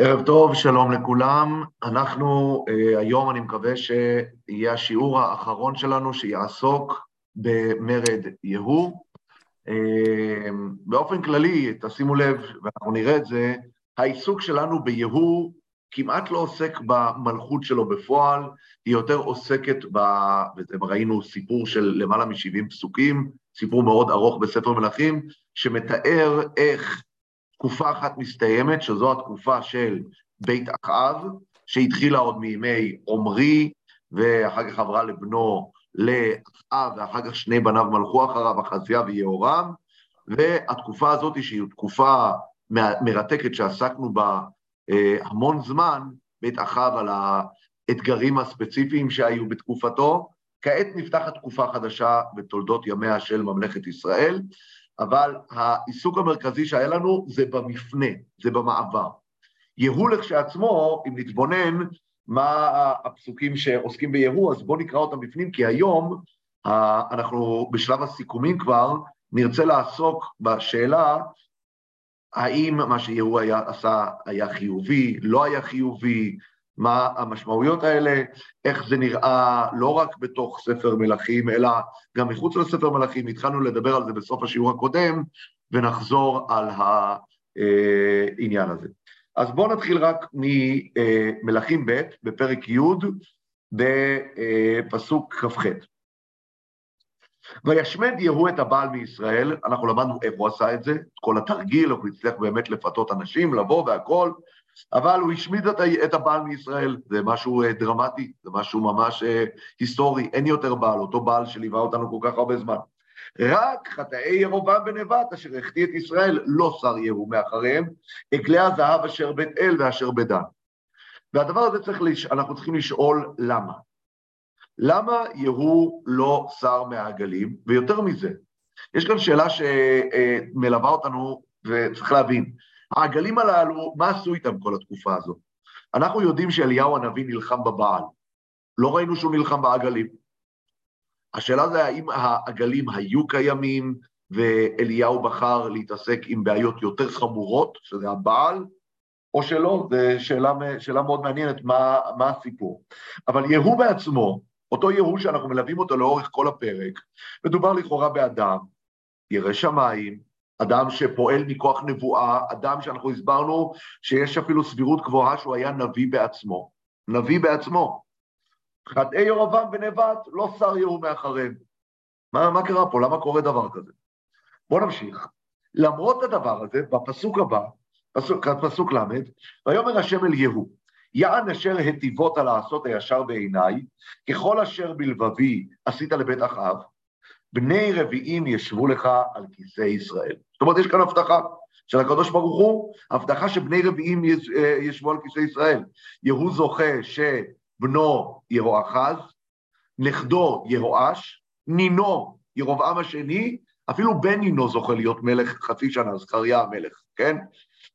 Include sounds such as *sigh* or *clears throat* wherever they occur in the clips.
ערב טוב, שלום לכולם. אנחנו, uh, היום אני מקווה שיהיה השיעור האחרון שלנו שיעסוק במרד יהוא. Uh, באופן כללי, תשימו לב, ואנחנו נראה את זה, העיסוק שלנו ביהוא כמעט לא עוסק במלכות שלו בפועל, היא יותר עוסקת ב... וראינו סיפור של למעלה מ-70 פסוקים, סיפור מאוד ארוך בספר מלכים, שמתאר איך תקופה אחת מסתיימת, שזו התקופה של בית אחאב, שהתחילה עוד מימי עומרי, ואחר כך עברה לבנו לאחאב, ואחר כך שני בניו מלכו אחריו, אחזיה ויהורם, והתקופה הזאת, שהיא תקופה מרתקת שעסקנו בה אה, המון זמן, בית אחאב על האתגרים הספציפיים שהיו בתקופתו, כעת נפתחת תקופה חדשה בתולדות ימיה של ממלכת ישראל, אבל העיסוק המרכזי שהיה לנו זה במפנה, זה במעבר. יהוא לכשעצמו, אם נתבונן מה הפסוקים שעוסקים ביהוא, אז בואו נקרא אותם בפנים, כי היום אנחנו בשלב הסיכומים כבר, נרצה לעסוק בשאלה האם מה שיהוא היה, עשה היה חיובי, לא היה חיובי, מה המשמעויות האלה, איך זה נראה לא רק בתוך ספר מלכים, אלא גם מחוץ לספר מלכים. התחלנו לדבר על זה בסוף השיעור הקודם, ונחזור על העניין הזה. אז בואו נתחיל רק ממלכים ב', בפרק י', בפסוק כ"ח. וישמד יהוא את הבעל מישראל, אנחנו למדנו איך הוא עשה את זה, את כל התרגיל, הוא הצליח באמת לפתות אנשים, לבוא והכול, אבל הוא השמיד את הבעל מישראל, זה משהו אה, דרמטי, זה משהו ממש אה, היסטורי, אין יותר בעל, אותו בעל שליווה אותנו כל כך הרבה זמן. רק חטאי ירובעם ונבט, אשר החטיא את ישראל, לא שר יהוא מאחריהם, עגלי הזהב אשר בית אל ואשר בדן. והדבר הזה צריך, לש... אנחנו צריכים לשאול למה. למה יהוא לא שר מהעגלים? ויותר מזה, יש כאן שאלה שמלווה אותנו, וצריך להבין, העגלים הללו, מה עשו איתם כל התקופה הזאת? אנחנו יודעים שאליהו הנביא נלחם בבעל, לא ראינו שהוא נלחם בעגלים. השאלה זה האם העגלים היו קיימים ואליהו בחר להתעסק עם בעיות יותר חמורות, שזה הבעל, או שלא, זו שאלה, שאלה מאוד מעניינת, מה, מה הסיפור. אבל יהוא בעצמו, אותו יהוא שאנחנו מלווים אותו לאורך כל הפרק, מדובר לכאורה באדם, ירא שמיים, אדם שפועל מכוח נבואה, אדם שאנחנו הסברנו שיש אפילו סבירות גבוהה שהוא היה נביא בעצמו. נביא בעצמו. חטאי ירבעם ונבט, לא שר יהוא מאחריהם. מה, מה קרה פה? למה קורה דבר כזה? בואו נמשיך. למרות הדבר הזה, בפסוק הבא, פסוק, פסוק ל', ויאמר השם אל יהוא, יען אשר היטיבות לעשות הישר בעיניי, ככל אשר בלבבי עשית לבית אחאב, בני רביעים ישבו לך על כיסא ישראל. זאת אומרת, יש כאן הבטחה של הקדוש ברוך הוא, הבטחה שבני רביעים אה, ישבו על כיסא ישראל. יהוא זוכה שבנו יהואחז, נכדו יהואש, נינו ירבעם השני, אפילו בן נינו זוכה להיות מלך חצי שנה, זכריה המלך, כן?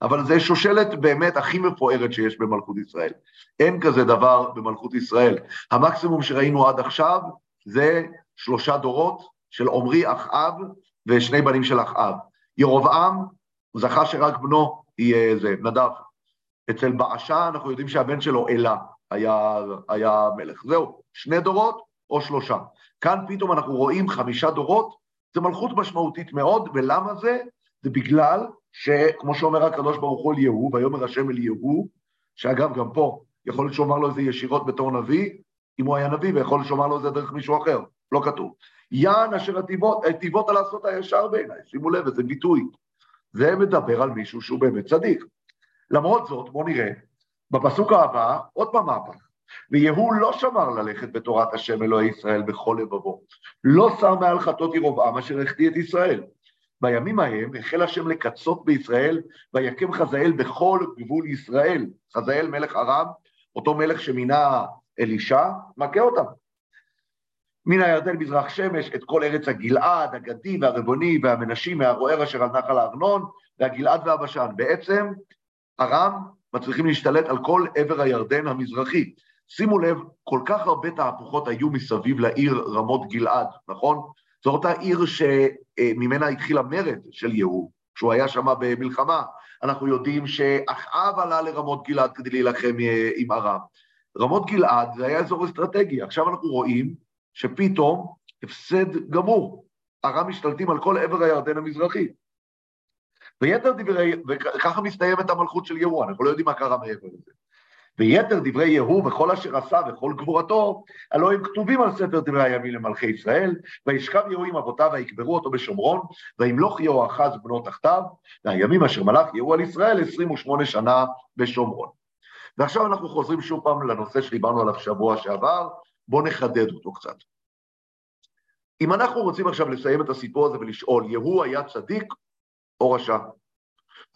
אבל זה שושלת באמת הכי מפוארת שיש במלכות ישראל. אין כזה דבר במלכות ישראל. המקסימום שראינו עד עכשיו זה שלושה דורות, של עמרי אחאב ושני בנים של אחאב. ירבעם זכה שרק בנו יהיה זה, נדב. אצל באשה אנחנו יודעים שהבן שלו אלה היה, היה מלך. זהו, שני דורות או שלושה. כאן פתאום אנחנו רואים חמישה דורות, זה מלכות משמעותית מאוד, ולמה זה? זה בגלל שכמו שאומר הקדוש ברוך הוא אל יהוא, ויאמר השם אל יהוא, שאגב, גם פה, יכול להיות שאומר לו את זה ישירות בתור נביא, אם הוא היה נביא, ויכול להיות שאומר לו את זה דרך מישהו אחר, לא כתוב. יען אשר הטיבות על לעשות הישר בעיניי, שימו לב, איזה ביטוי. זה מדבר על מישהו שהוא באמת צדיק. למרות זאת, בואו נראה, בפסוק הבא, עוד פעם מהפך. ויהוא לא שמר ללכת בתורת השם אלוהי ישראל בכל לבבו. לא שר מעל חטות ירבעם אשר החטיא את ישראל. בימים ההם החל השם לקצות בישראל, ויקם חזאל בכל גבול ישראל. חזאל מלך ארם, אותו מלך שמינה אלישע, מכה אותם. מן הירדן מזרח שמש, את כל ארץ הגלעד, הגדי והרבוני והמנשים מהרוער אשר על נחל הארנון, והגלעד והבשן. בעצם ארם מצליחים להשתלט על כל עבר הירדן המזרחי. שימו לב, כל כך הרבה תהפוכות היו מסביב לעיר רמות גלעד, נכון? זו אותה עיר שממנה התחיל המרד של יהוא, כשהוא היה שם במלחמה. אנחנו יודעים שאחאב עלה לרמות גלעד כדי להילחם אה, עם ארם. רמות גלעד זה היה אזור אסטרטגי, עכשיו אנחנו רואים שפתאום הפסד גמור. ארם משתלטים על כל עבר הירדן המזרחי. ויתר דברי, וככה מסתיימת המלכות של יהוא, אנחנו לא יודעים מה קרה מעבר לזה. ויתר דברי יהוא וכל אשר עשה וכל גבורתו, הלא הם כתובים על ספר דברי הימים למלכי ישראל, וישכב יהוא עם אבותיו ויקברו אותו בשומרון, וימלוך יהואחז בנו תחתיו, והימים אשר מלך יהוא על ישראל 28 שנה בשומרון. ועכשיו אנחנו חוזרים שוב פעם לנושא שדיברנו עליו שבוע שעבר, בואו נחדד אותו קצת. אם אנחנו רוצים עכשיו לסיים את הסיפור הזה ולשאול, יהוא היה צדיק או רשע?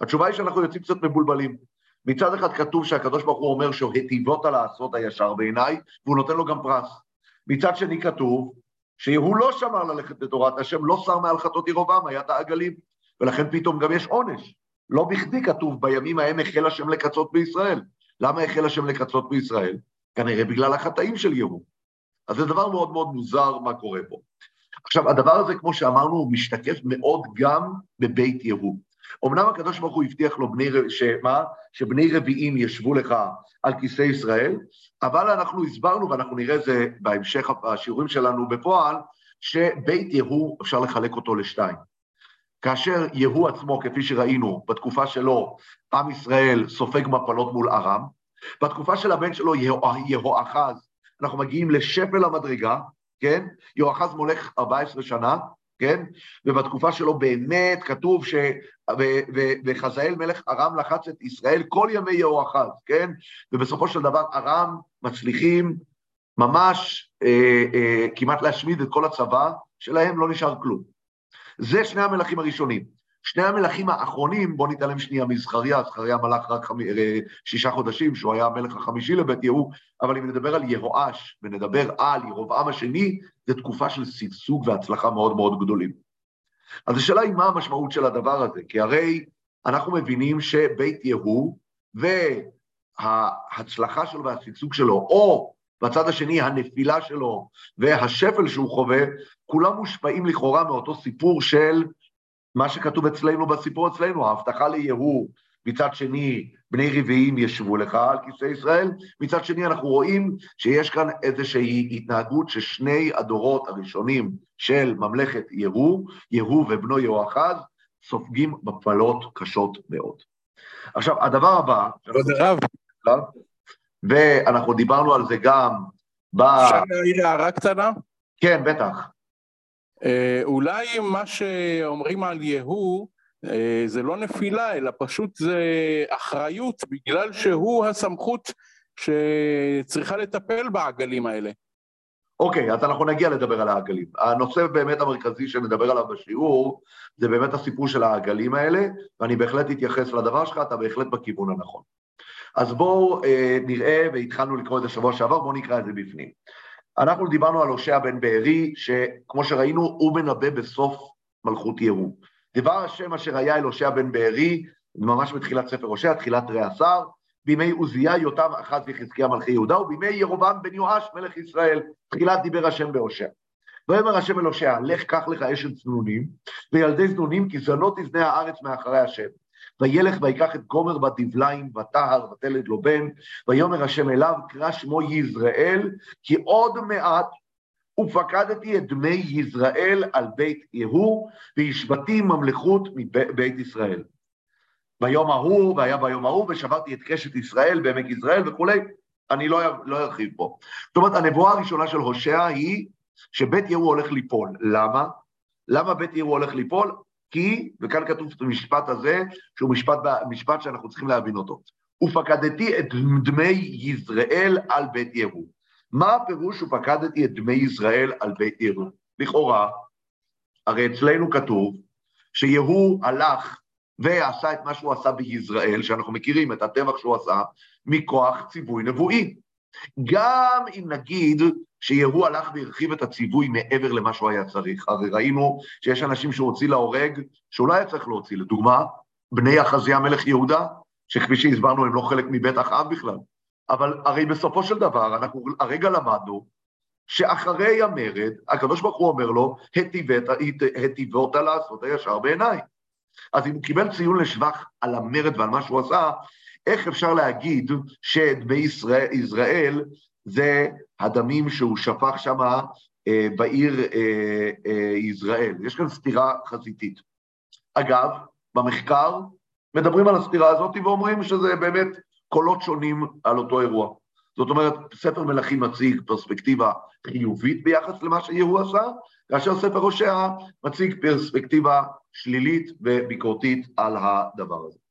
התשובה היא שאנחנו יוצאים קצת מבולבלים. מצד אחד כתוב שהקדוש ברוך הוא אומר שהיטיבות לעשות הישר בעיניי, והוא נותן לו גם פרס. מצד שני כתוב שיהוא לא שמר ללכת לתורת השם, לא שר מעל חטות ירובעם, היה את העגלים, ולכן פתאום גם יש עונש. לא בכדי כתוב בימים ההם החל השם לקצות בישראל. למה החל השם לקצות בישראל? כנראה בגלל החטאים של יהוא. אז זה דבר מאוד מאוד מוזר מה קורה פה. עכשיו, הדבר הזה, כמו שאמרנו, הוא משתקף מאוד גם בבית יהוא. אמנם הקדוש ברוך הוא הבטיח לו בני, שמה? שבני רביעים ישבו לך על כיסא ישראל, אבל אנחנו הסברנו, ואנחנו נראה את זה בהמשך השיעורים שלנו בפועל, שבית יהוא, אפשר לחלק אותו לשתיים. כאשר יהוא עצמו, כפי שראינו, בתקופה שלו, עם ישראל סופג מפלות מול ארם, בתקופה של הבן שלו, יהואחז, אנחנו מגיעים לשפל המדרגה, כן? יהואחז מולך 14 שנה, כן? ובתקופה שלו באמת כתוב ש... וחזאל מלך ארם לחץ את ישראל כל ימי יהואחז, כן? ובסופו של דבר ארם מצליחים ממש אה, אה, כמעט להשמיד את כל הצבא שלהם, לא נשאר כלום. זה שני המלכים הראשונים. שני המלכים האחרונים, בואו נתעלם שנייה מזכריה, זכריה מלך רק חמ... אה, שישה חודשים, שהוא היה המלך החמישי לבית יהוא, אבל אם נדבר על יהואש ונדבר על ירובעם השני, זו תקופה של שגשוג והצלחה מאוד מאוד גדולים. אז השאלה היא מה המשמעות של הדבר הזה, כי הרי אנחנו מבינים שבית יהוא וההצלחה שלו והשגשוג שלו, או בצד השני הנפילה שלו והשפל שהוא חווה, כולם מושפעים לכאורה מאותו סיפור של מה שכתוב אצלנו בסיפור אצלנו, ההבטחה ליהוא, מצד שני, בני רביעים ישבו לך על כיסא ישראל, מצד שני אנחנו רואים שיש כאן איזושהי התנהגות ששני הדורות הראשונים של ממלכת יהוא, יהוא ובנו יהואחז, סופגים מפלות קשות מאוד. עכשיו, הדבר הבא... כבוד הרב. ואנחנו דיברנו על זה גם ב... אפשר להעיר הערה קטנה? כן, בטח. אה, אולי מה שאומרים על יהוא אה, זה לא נפילה, אלא פשוט זה אחריות, בגלל שהוא הסמכות שצריכה לטפל בעגלים האלה. אוקיי, okay, אז אנחנו נגיע לדבר על העגלים. הנושא באמת המרכזי שנדבר עליו בשיעור, זה באמת הסיפור של העגלים האלה, ואני בהחלט אתייחס לדבר שלך, אתה בהחלט בכיוון הנכון. אז בואו אה, נראה, והתחלנו לקרוא את זה שבוע שעבר, בואו נקרא את זה בפנים. אנחנו דיברנו על הושע בן בארי, שכמו שראינו, הוא מנבא בסוף מלכות יהוא. דבר השם אשר היה אל הושע בן בארי, ממש בתחילת ספר הושע, תחילת תרי עשר, בימי עוזיה, יותם, אחז וחזקיה מלכי יהודה, ובימי ירובעם בן יואש מלך ישראל, תחילת דיבר השם בהושע. ויאמר השם אל הושע, לך קח לך אשת צנונים, וילדי זנונים, כי זנות תזנה הארץ מאחרי השם. וילך ויקח את גומר בת דבליים, וטהר, ותלד לו בן, ויאמר השם אליו, קרא שמו יזרעאל, כי עוד מעט ופקדתי את דמי יזרעאל על בית יהוא, והשבתי ממלכות מבית ישראל. ביום ההוא, והיה ביום ההוא, ושברתי את קשת ישראל בעמק יזרעאל וכולי, אני לא, לא ארחיב פה. זאת אומרת, הנבואה הראשונה של הושע היא שבית יהוא הולך ליפול. למה? למה בית יהוא הולך ליפול? כי, וכאן כתוב את המשפט הזה, שהוא משפט, משפט שאנחנו צריכים להבין אותו, ופקדתי את דמי יזרעאל על בית יהוא. מה הפירוש ופקדתי את דמי יזרעאל על בית יהוא? לכאורה, הרי אצלנו כתוב שיהוא הלך ועשה את מה שהוא עשה ביזרעאל, שאנחנו מכירים את הטבח שהוא עשה, מכוח ציווי נבואי. גם אם נגיד שיהוא הלך והרחיב את הציווי מעבר למה שהוא היה צריך. הרי ראינו שיש אנשים שהוא הוציא להורג, שהוא לא היה צריך להוציא. לדוגמה, בני אחזיה מלך יהודה, שכפי שהסברנו הם לא חלק מבית אחאב בכלל. אבל הרי בסופו של דבר, אנחנו הרגע למדנו שאחרי המרד, הקדוש ברוך הוא אומר לו, היטיבות לעשות הישר בעיניי. אז אם הוא קיבל ציון לשבח על המרד ועל מה שהוא עשה, איך אפשר להגיד שדמי ישראל, ישראל זה הדמים שהוא שפך שם אה, בעיר אה, אה, ישראל? יש כאן סתירה חזיתית. אגב, במחקר מדברים על הסתירה הזאת ואומרים שזה באמת קולות שונים על אותו אירוע. זאת אומרת, ספר מלכים מציג פרספקטיבה חיובית ביחס למה שיהוא עשה, כאשר ספר הושע מציג פרספקטיבה שלילית וביקורתית על הדבר הזה.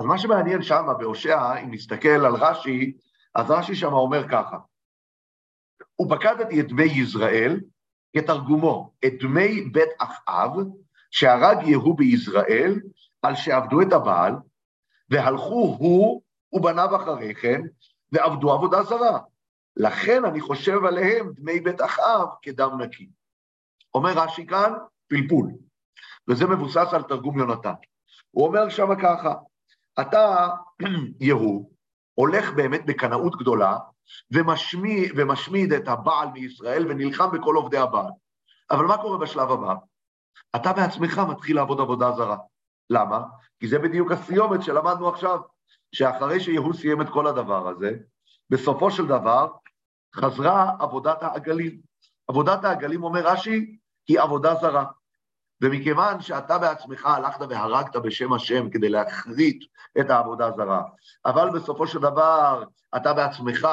אז מה שמעניין שם בהושע, אם נסתכל על רש"י, אז רש"י שם אומר ככה, ופקדתי את דמי ישראל כתרגומו, את דמי בית אחאב, שהרג יהוא ביזרעאל, על שעבדו את הבעל, והלכו הוא ובניו אחרי כן, ועבדו עבודה זרה. לכן אני חושב עליהם דמי בית אחאב כדם נקי. אומר רש"י כאן, פלפול, וזה מבוסס על תרגום יונתן. הוא אומר שם ככה, אתה, *clears throat* יהוא, הולך באמת בקנאות גדולה, ומשמיד, ומשמיד את הבעל מישראל ונלחם בכל עובדי הבעל. אבל מה קורה בשלב הבא? אתה בעצמך מתחיל לעבוד עבודה זרה. למה? כי זה בדיוק הסיומת שלמדנו עכשיו, שאחרי שיהוא סיים את כל הדבר הזה, בסופו של דבר חזרה עבודת העגלים. עבודת העגלים, אומר רש"י, היא עבודה זרה. ומכיוון שאתה בעצמך הלכת והרגת בשם השם כדי להכרית את העבודה הזרה, אבל בסופו של דבר אתה בעצמך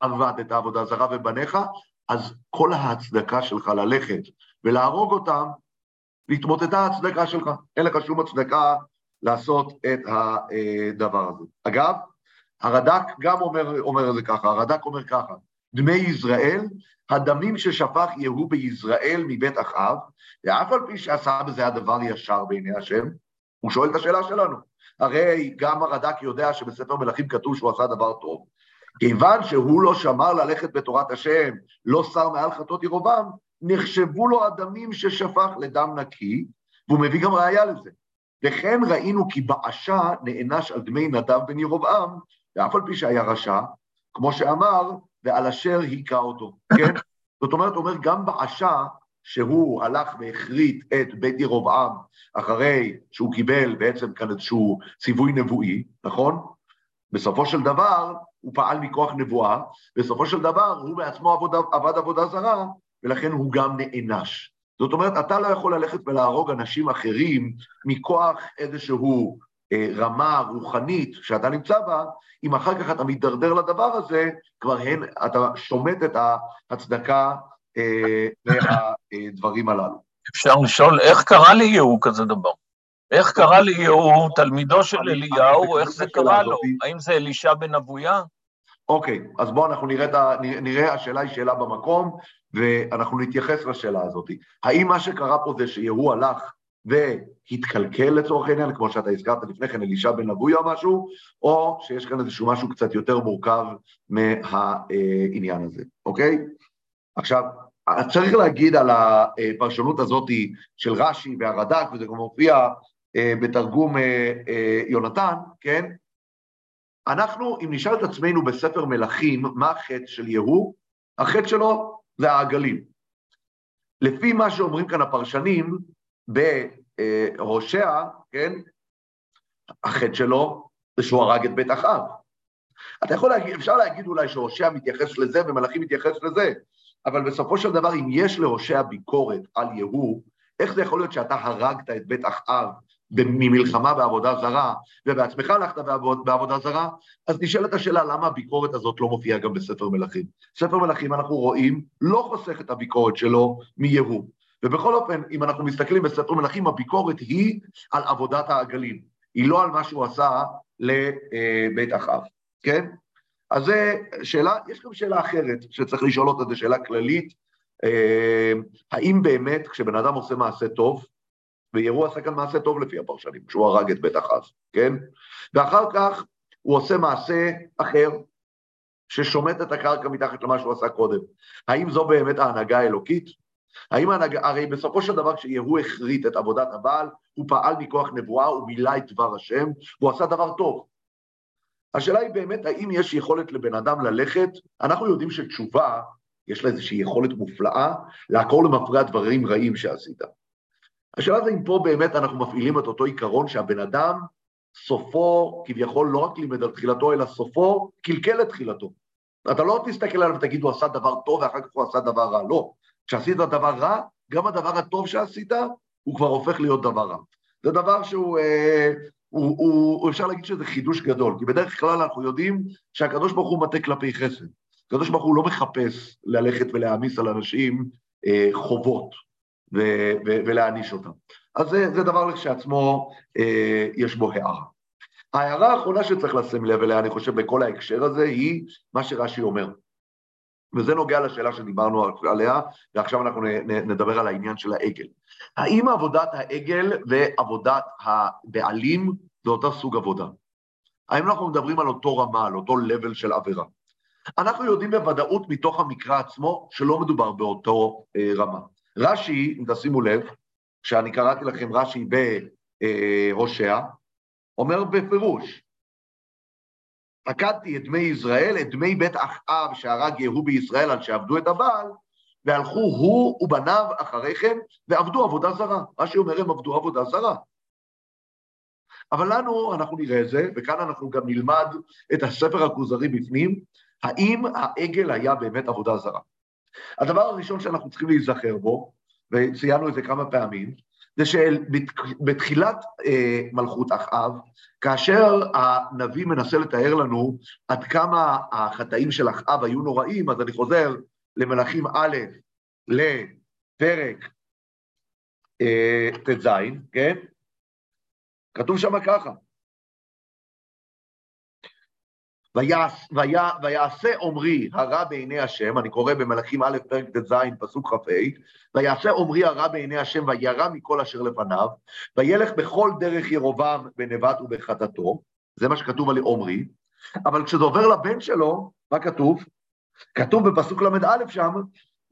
עבד את העבודה הזרה ובניך, אז כל ההצדקה שלך ללכת ולהרוג אותם, להתמוטטה ההצדקה שלך. אין לך שום הצדקה לעשות את הדבר הזה. אגב, הרד"ק גם אומר, אומר את זה ככה, הרד"ק אומר ככה, דמי ישראל, הדמים ששפך יהוא ביזרעאל מבית אחאב, ואף על פי שעשה בזה הדבר ישר בעיני השם, הוא שואל את השאלה שלנו. הרי גם הרד"ק יודע שבספר מלכים כתוב שהוא עשה דבר טוב. כיוון שהוא לא שמר ללכת בתורת השם, לא שר מעל חטאות ירובעם, נחשבו לו הדמים ששפך לדם נקי, והוא מביא גם ראיה לזה. וכן ראינו כי באשה נענש על דמי נדב בן ירובעם, ואף על פי שהיה רשע, כמו שאמר, ועל אשר היכה אותו, כן? *coughs* זאת אומרת, אומר, גם באשה, שהוא הלך והכרית את בית ירובעם אחרי שהוא קיבל בעצם כאן איזשהו ציווי נבואי, נכון? בסופו של דבר, הוא פעל מכוח נבואה, בסופו של דבר הוא בעצמו עבוד, עבד עבודה זרה, ולכן הוא גם נענש. זאת אומרת, אתה לא יכול ללכת ולהרוג אנשים אחרים מכוח איזשהו רמה רוחנית שאתה נמצא בה, אם אחר כך אתה מתדרדר לדבר הזה, כבר הן, אתה שומט את ההצדקה אה, והדברים הללו. אפשר לשאול, איך קרה ליהוא כזה דבר? איך קרה ליהוא, תלמידו של אליהו, איך זה קרה לו? האם זה אלישע בן אבויה? אוקיי, אז בואו אנחנו נראה, נראה, השאלה היא שאלה במקום, ואנחנו נתייחס לשאלה הזאת. האם מה שקרה פה זה שיהוא הלך והתקלקל לצורך העניין, כמו שאתה הזכרת לפני כן, אלישע בן אבוי או משהו, או שיש כאן איזשהו משהו קצת יותר מורכב מהעניין הזה, אוקיי? עכשיו, צריך להגיד על הפרשנות הזאת של רש"י והרד"ק, וזה גם מופיע אה, בתרגום אה, אה, יונתן, כן? אנחנו, אם נשאל את עצמנו בספר מלכים, מה החטא של יהוא? החטא שלו זה העגלים. לפי מה שאומרים כאן הפרשנים, בהושע, כן, החטא שלו זה שהוא הרג את בית אחאב. אתה יכול להגיד, אפשר להגיד אולי שהושע מתייחס לזה ומלאכים מתייחס לזה, אבל בסופו של דבר, אם יש להושע ביקורת על יהוא, איך זה יכול להיות שאתה הרגת את בית אחאב ממלחמה בעבודה זרה, ובעצמך הלכת בעבוד, בעבודה זרה, אז נשאלת השאלה למה הביקורת הזאת לא מופיעה גם בספר מלכים. ספר מלכים, אנחנו רואים, לא חוסך את הביקורת שלו מיהוא. ובכל אופן, אם אנחנו מסתכלים בספר מלכים, הביקורת היא על עבודת העגלים, היא לא על מה שהוא עשה לבית אחאב, כן? אז זו שאלה, יש גם שאלה אחרת שצריך לשאול אותה, זו שאלה כללית, אה, האם באמת כשבן אדם עושה מעשה טוב, ויראו עשה כאן מעשה טוב לפי הפרשנים, כשהוא הרג את בית אחאב, כן? ואחר כך הוא עושה מעשה אחר, ששומט את הקרקע מתחת למה שהוא עשה קודם. האם זו באמת ההנהגה האלוקית? האם ההנהג... הרי בסופו של דבר כשיהוא החריט את עבודת הבעל, הוא פעל מכוח נבואה, הוא מילא את דבר השם, והוא עשה דבר טוב. השאלה היא באמת, האם יש יכולת לבן אדם ללכת? אנחנו יודעים שתשובה, יש לה איזושהי יכולת מופלאה לעקור למפרע דברים רעים שעשית. השאלה זה אם פה באמת אנחנו מפעילים את אותו עיקרון שהבן אדם, סופו כביכול לא רק לימד על תחילתו, אלא סופו קלקל את תחילתו. אתה לא תסתכל עליו ותגיד, הוא עשה דבר טוב ואחר כך הוא עשה דבר רע, לא. כשעשית דבר רע, גם הדבר הטוב שעשית, הוא כבר הופך להיות דבר רע. זה דבר שהוא, אה, הוא, הוא, הוא, אפשר להגיד שזה חידוש גדול, כי בדרך כלל אנחנו יודעים שהקדוש ברוך הוא מטה כלפי חסד. הקדוש ברוך הוא לא מחפש ללכת ולהעמיס על אנשים אה, חובות ו- ו- ולהעניש אותם. אז זה, זה דבר לכשעצמו אה, יש בו הערה. ההערה האחרונה שצריך לשים לב אליה, אני חושב, בכל ההקשר הזה, היא מה שרש"י אומר. וזה נוגע לשאלה שדיברנו עליה, ועכשיו אנחנו נדבר על העניין של העגל. האם עבודת העגל ועבודת הבעלים זה אותו סוג עבודה? האם אנחנו מדברים על אותו רמה, על אותו level של עבירה? אנחנו יודעים בוודאות מתוך המקרא עצמו שלא מדובר באותו אה, רמה. רש"י, אם תשימו לב, שאני קראתי לכם רש"י בהושע, אומר בפירוש, פקדתי את דמי ישראל, את דמי בית אחאב שהרג יהוא בישראל על שעבדו את הבעל, והלכו הוא ובניו אחריכם ועבדו עבודה זרה. רש"י אומר, הם עבדו עבודה זרה. אבל לנו, אנחנו נראה את זה, וכאן אנחנו גם נלמד את הספר הכוזרי בפנים, האם העגל היה באמת עבודה זרה. הדבר הראשון שאנחנו צריכים להיזכר בו, וציינו את זה כמה פעמים, זה שבתחילת אה, מלכות אחאב, כאשר הנביא מנסה לתאר לנו עד כמה החטאים של אחאב היו נוראים, אז אני חוזר למלכים א', לפרק אה, ט"ז, כן? כתוב שם ככה, ויעשה עמרי הרע בעיני השם, אני קורא במלאכים א', פרק ט"ז, פסוק כ"ה, ויעשה עמרי הרע בעיני השם, וירא מכל אשר לפניו, וילך בכל דרך ירובעם בנבט ובחטאתו, זה מה שכתוב על עמרי, אבל כשזה עובר לבן שלו, מה כתוב? כתוב בפסוק ל"א שם,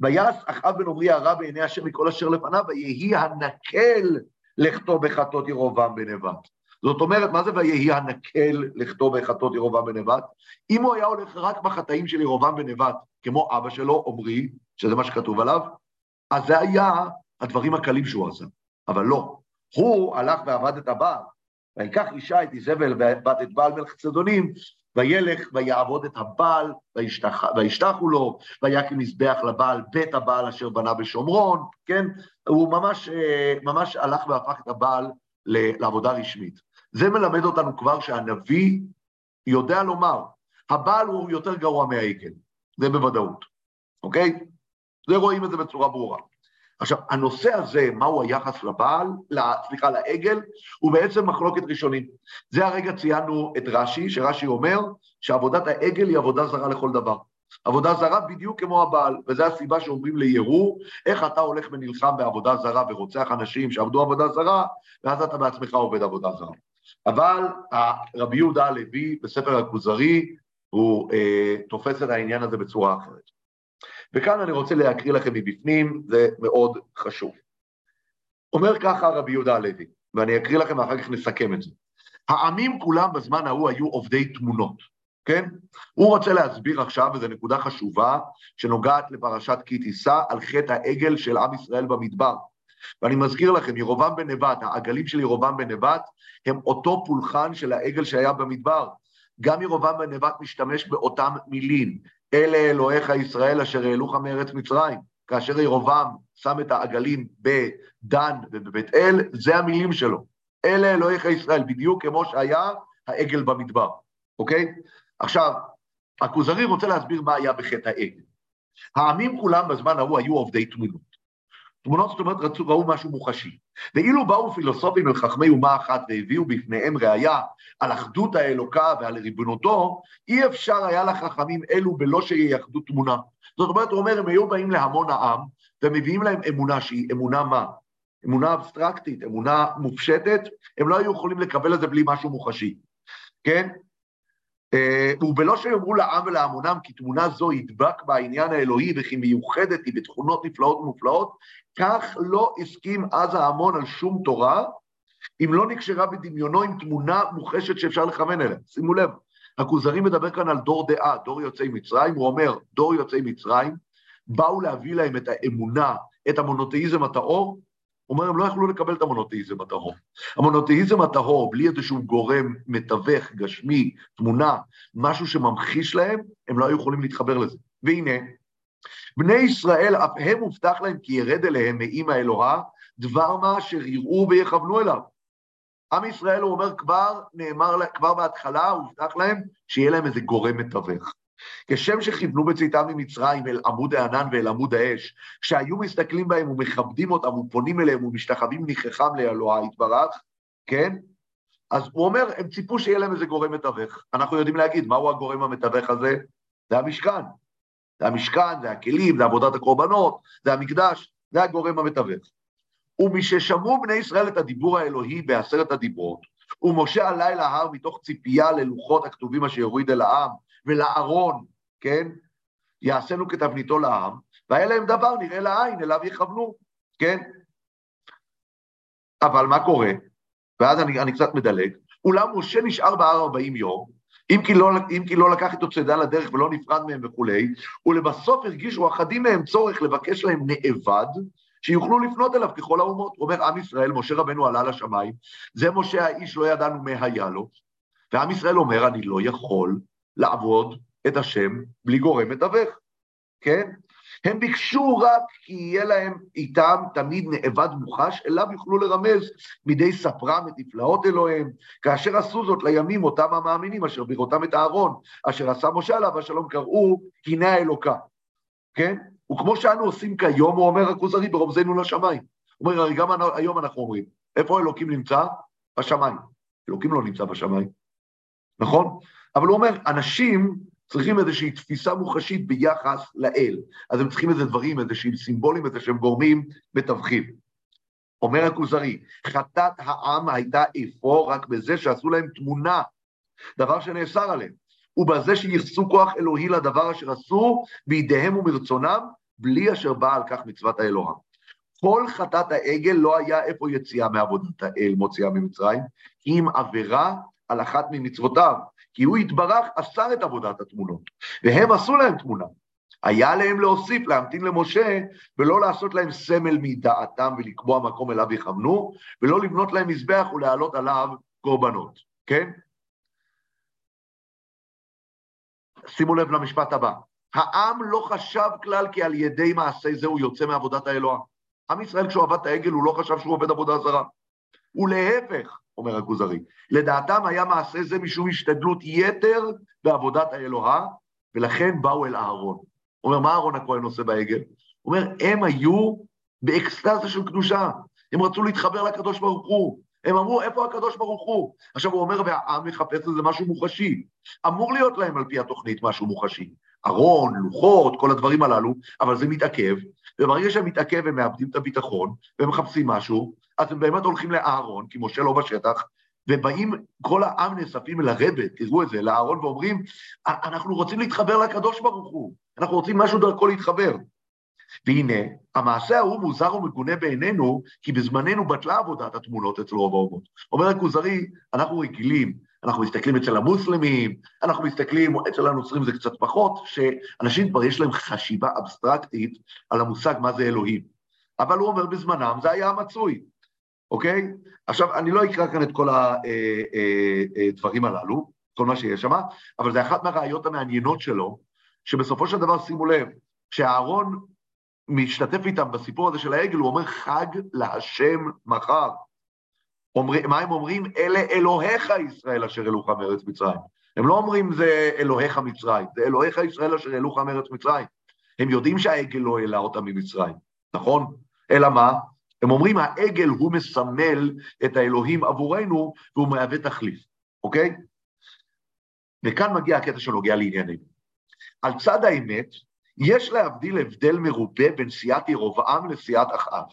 ויעש אחאב בן עמרי הרע בעיני השם מכל אשר לפניו, ויהי הנקל לכתוב בחטאות ירובעם בנבט. זאת אומרת, מה זה ויהי הנקל לכתוב בחטאות ירובעם בנבט? אם הוא היה הולך רק בחטאים של ירובעם בנבט, כמו אבא שלו, עמרי, שזה מה שכתוב עליו, אז זה היה הדברים הקלים שהוא עשה. אבל לא, הוא הלך ועבד את הבעל, ויקח אישה את איזבל ובת את בעל מלך צדונים, וילך ויעבוד את הבעל, וישתחו לו, ויקים מזבח לבעל, בית הבעל אשר בנה בשומרון, כן? הוא ממש, אה, ממש הלך והפך את הבעל לעבודה רשמית. זה מלמד אותנו כבר שהנביא יודע לומר, הבעל הוא יותר גרוע מהעגל, זה בוודאות, אוקיי? זה רואים את זה בצורה ברורה. עכשיו, הנושא הזה, מהו היחס לבעל, סליחה, לעגל, הוא בעצם מחלוקת ראשונית. זה הרגע ציינו את רש"י, שרש"י אומר שעבודת העגל היא עבודה זרה לכל דבר. עבודה זרה בדיוק כמו הבעל, וזו הסיבה שאומרים ליהוא, איך אתה הולך ונלחם בעבודה זרה ורוצח אנשים שעבדו עבודה זרה, ואז אתה בעצמך עובד עבודה זרה. אבל רבי יהודה הלוי בספר הכוזרי, הוא אה, תופס את העניין הזה בצורה אחרת. וכאן אני רוצה להקריא לכם מבפנים, זה מאוד חשוב. אומר ככה רבי יהודה הלוי, ואני אקריא לכם ואחר כך נסכם את זה. העמים כולם בזמן ההוא היו עובדי תמונות, כן? הוא רוצה להסביר עכשיו, וזו נקודה חשובה, שנוגעת לפרשת כי תישא, על חטא העגל של עם ישראל במדבר. ואני מזכיר לכם, ירובעם בן נבט, העגלים של ירובעם בן נבט, הם אותו פולחן של העגל שהיה במדבר. גם ירובעם בן נבט משתמש באותם מילים. אלה אלוהיך ישראל אשר העלוך מארץ מצרים. כאשר ירובעם שם את העגלים בדן ובבית אל, זה המילים שלו. אלה אלוהיך ישראל, בדיוק כמו שהיה העגל במדבר, אוקיי? עכשיו, הכוזרי רוצה להסביר מה היה בחטא העגל. העמים כולם בזמן ההוא היו עובדי תמונות. תמונות זאת אומרת רצו, ראו משהו מוחשי. ואילו באו פילוסופים אל חכמי אומה אחת והביאו בפניהם ראייה על אחדות האלוקה ועל ריבונותו, אי אפשר היה לחכמים אלו בלא שייחדו תמונה. זאת אומרת, הוא אומר, הם היו באים להמון העם, ומביאים להם אמונה שהיא אמונה מה? אמונה אבסטרקטית, אמונה מופשטת, הם לא היו יכולים לקבל את זה בלי משהו מוחשי, כן? אה, ובלא שיאמרו לעם ולהמונם כי תמונה זו ידבק בעניין האלוהי וכי מיוחדת היא בתכונות נפלאות ומופלאות, כך לא הסכים אז ההמון על שום תורה, אם לא נקשרה בדמיונו עם תמונה מוחשת שאפשר לכוון אליה. שימו לב, הכוזרי מדבר כאן על דור דעה, דור יוצאי מצרים, הוא אומר, דור יוצאי מצרים, באו להביא להם את האמונה, את המונותאיזם הטהור, אומר, הם לא יכלו לקבל את המונותאיזם הטהור. המונותאיזם הטהור, בלי איזשהו גורם מתווך, גשמי, תמונה, משהו שממחיש להם, הם לא היו יכולים להתחבר לזה. והנה, בני ישראל, אף הם הובטח להם כי ירד אליהם מאימא אלוהה, דבר מה אשר יראו ויכוונו אליו. עם ישראל, הוא אומר, כבר נאמר, כבר בהתחלה, הובטח להם שיהיה להם איזה גורם מתווך. כשם שכיוונו בצאתם ממצרים אל עמוד הענן ואל עמוד האש, שהיו מסתכלים בהם ומכבדים אותם ופונים אליהם ומשתחווים נכחם לאלוהה יתברך, כן? אז הוא אומר, הם ציפו שיהיה להם איזה גורם מתווך. אנחנו יודעים להגיד, מהו הגורם המתווך הזה? זה המשכן. זה המשכן, זה הכלים, זה עבודת הקורבנות, זה המקדש, זה הגורם המתווך. ומששמעו בני ישראל את הדיבור האלוהי בעשרת הדיברות, ומשה עלה אל ההר מתוך ציפייה ללוחות הכתובים אשר יוריד אל העם, ולארון, כן? יעשינו כתבניתו לעם, והיה להם דבר נראה לעין, אליו יכוונו, כן? אבל מה קורה? ואז אני, אני קצת מדלג. אולם משה נשאר בהר ארבעים יום, אם כי, לא, אם כי לא לקח איתו צידה לדרך ולא נפרד מהם וכולי, ולבסוף הרגישו אחדים מהם צורך לבקש להם נאבד, שיוכלו לפנות אליו ככל האומות. הוא אומר, עם ישראל, משה רבנו עלה לשמיים, זה משה האיש, לא ידענו מה היה לו, ועם ישראל אומר, אני לא יכול לעבוד את השם בלי גורם מתווך, כן? הם ביקשו רק כי יהיה להם איתם תמיד נאבד מוחש, אליו יוכלו לרמז מדי ספרם את נפלאות אלוהיהם, כאשר עשו זאת לימים אותם המאמינים אשר בראותם את אהרון, אשר עשה משה עליו השלום קראו, הנה האלוקה, כן? וכמו שאנו עושים כיום, הוא אומר הכוזרי, ברומזנו לשמיים. הוא אומר, הרי גם היום אנחנו אומרים, איפה אלוקים נמצא? בשמיים. אלוקים לא נמצא בשמיים, נכון? אבל הוא אומר, אנשים צריכים איזושהי תפיסה מוחשית ביחס לאל. אז הם צריכים איזה דברים, איזשהם סימבולים, איזה שהם גורמים מתווכים. אומר הכוזרי, חטאת העם הייתה אפוא רק בזה שעשו להם תמונה, דבר שנאסר עליהם, ובזה שייחסו כוח אלוהי לדבר אשר עשו בידיהם ומרצונם, בלי אשר באה על כך מצוות האלוהה. כל חטאת העגל לא היה איפה יציאה מעבודת האל מוציאה ממצרים, כי אם עבירה על אחת ממצוותיו, כי הוא יתברך אסר את עבודת התמונות, והם עשו להם תמונה. היה עליהם להוסיף, להמתין למשה, ולא לעשות להם סמל מדעתם ולקבוע מקום אליו יכוונו, ולא לבנות להם מזבח ולהעלות עליו קורבנות, כן? שימו לב למשפט הבא. העם לא חשב כלל כי על ידי מעשה זה הוא יוצא מעבודת האלוה. עם ישראל כשהוא עבד את העגל הוא לא חשב שהוא עובד עבודה זרה. ולהפך, אומר הכוזרי, לדעתם היה מעשה זה משום השתדלות יתר בעבודת האלוהה, ולכן באו אל אהרון. אומר, מה אהרון הכהן עושה בעגל? אומר, הם היו באקסטזה של קדושה, הם רצו להתחבר לקדוש ברוך הוא, הם אמרו, איפה הקדוש ברוך הוא? עכשיו הוא אומר, והעם מחפש לזה משהו מוחשי. אמור להיות להם על פי התוכנית משהו מוחשי. ארון, לוחות, כל הדברים הללו, אבל זה מתעכב, וברגע שהם מתעכב הם מאבדים את הביטחון, והם מחפשים משהו, אז הם באמת הולכים לאהרון, כי משה לא בשטח, ובאים כל העם נאספים אל הרבה, תראו את זה, לאהרון, ואומרים, אנחנו רוצים להתחבר לקדוש ברוך הוא, אנחנו רוצים משהו דרכו להתחבר. והנה, המעשה ההוא מוזר ומגונה בעינינו, כי בזמננו בטלה עבודת התמונות אצל רוב האומות. אומר הכוזרי, אנחנו רגילים, אנחנו מסתכלים אצל המוסלמים, אנחנו מסתכלים, אצל הנוצרים זה קצת פחות, שאנשים כבר יש להם חשיבה אבסטרקטית על המושג מה זה אלוהים. אבל הוא אומר, בזמנם זה היה המצוי, אוקיי? עכשיו, אני לא אקרא כאן את כל הדברים אה, אה, אה, הללו, כל מה שיש שם, אבל זה אחת מהראיות המעניינות שלו, שבסופו של דבר, שימו לב, כשאהרון משתתף איתם בסיפור הזה של העגל, הוא אומר חג להשם מחר. אומר, מה הם אומרים? אלה אלוהיך ישראל אשר אלוהיך מארץ מצרים. הם לא אומרים זה אלוהיך מצרים, זה אלוהיך ישראל אשר אלוהיך מארץ מצרים. הם יודעים שהעגל לא העלה אותם ממצרים, נכון? אלא מה? הם אומרים העגל הוא מסמל את האלוהים עבורנו והוא מהווה תחליף, אוקיי? וכאן מגיע הקטע שנוגע לענייננו. על צד האמת, יש להבדיל הבדל מרובה בין סיעת ירובעם לסיעת אחאב.